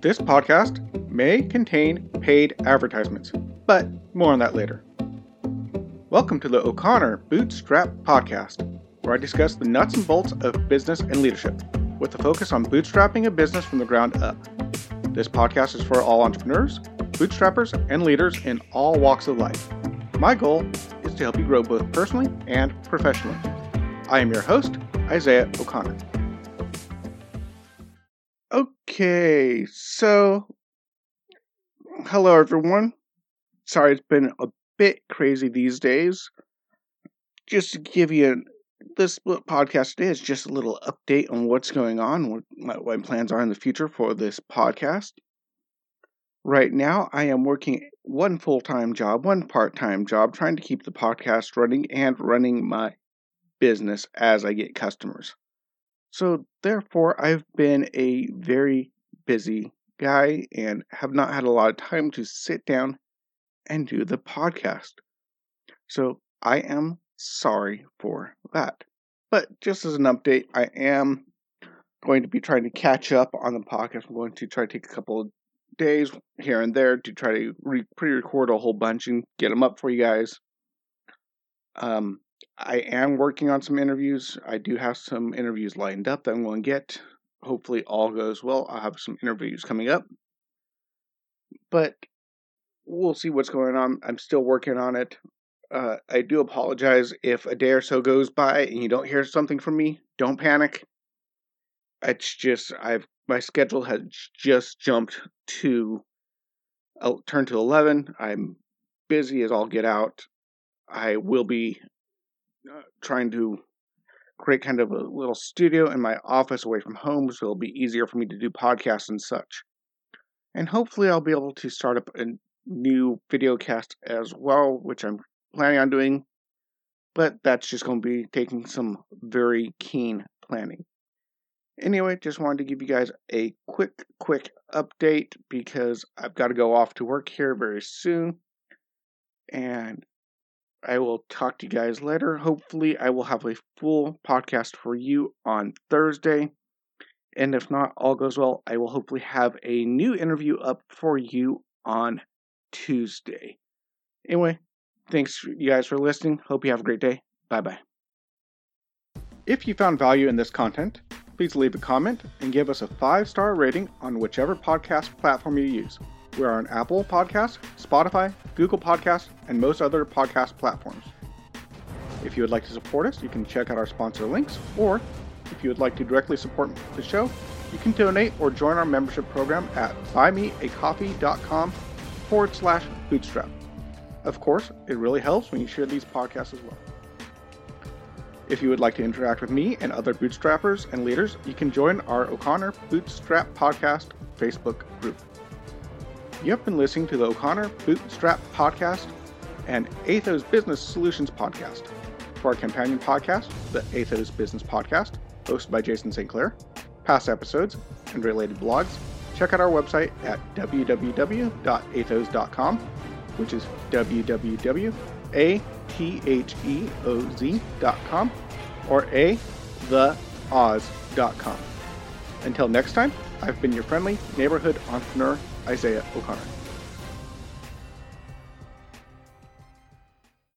This podcast may contain paid advertisements, but more on that later. Welcome to the O'Connor Bootstrap Podcast, where I discuss the nuts and bolts of business and leadership, with a focus on bootstrapping a business from the ground up. This podcast is for all entrepreneurs, bootstrappers, and leaders in all walks of life. My goal is to help you grow both personally and professionally. I am your host, Isaiah O'Connor. Okay, so hello everyone. Sorry, it's been a bit crazy these days. Just to give you this podcast today is just a little update on what's going on, what my, what my plans are in the future for this podcast. Right now, I am working one full time job, one part time job, trying to keep the podcast running and running my business as I get customers. So, therefore, I've been a very busy guy and have not had a lot of time to sit down and do the podcast. So, I am sorry for that. But just as an update, I am going to be trying to catch up on the podcast. I'm going to try to take a couple of days here and there to try to re- pre-record a whole bunch and get them up for you guys. Um, I am working on some interviews. I do have some interviews lined up that I'm going to get. Hopefully, all goes well. I'll have some interviews coming up. But we'll see what's going on. I'm still working on it. Uh, I do apologize if a day or so goes by and you don't hear something from me. Don't panic. It's just I've my schedule has just jumped to uh, turn to 11. I'm busy as all get out. I will be Uh, trying to create kind of a little studio in my office away from home so it'll be easier for me to do podcasts and such. And hopefully, I'll be able to start up a new video cast as well, which I'm planning on doing. But that's just going to be taking some very keen planning. Anyway, just wanted to give you guys a quick, quick update because I've got to go off to work here very soon. And I will talk to you guys later. Hopefully, I will have a full podcast for you on Thursday. And if not, all goes well, I will hopefully have a new interview up for you on Tuesday. Anyway, thanks you guys for listening. Hope you have a great day. Bye bye. If you found value in this content, please leave a comment and give us a five star rating on whichever podcast platform you use. We are on Apple Podcasts, Spotify, Google Podcasts, and most other podcast platforms. If you would like to support us, you can check out our sponsor links, or if you would like to directly support the show, you can donate or join our membership program at buymeacoffee.com forward slash bootstrap. Of course, it really helps when you share these podcasts as well. If you would like to interact with me and other bootstrappers and leaders, you can join our O'Connor Bootstrap Podcast Facebook group. You have been listening to the O'Connor Bootstrap Podcast and Athos Business Solutions Podcast. For our companion podcast, the Athos Business Podcast, hosted by Jason St. Clair, past episodes, and related blogs, check out our website at www.athos.com, which is www.atheoz.com or a theoz.com. Until next time, I've been your friendly neighborhood entrepreneur, Isaiah O'Connor.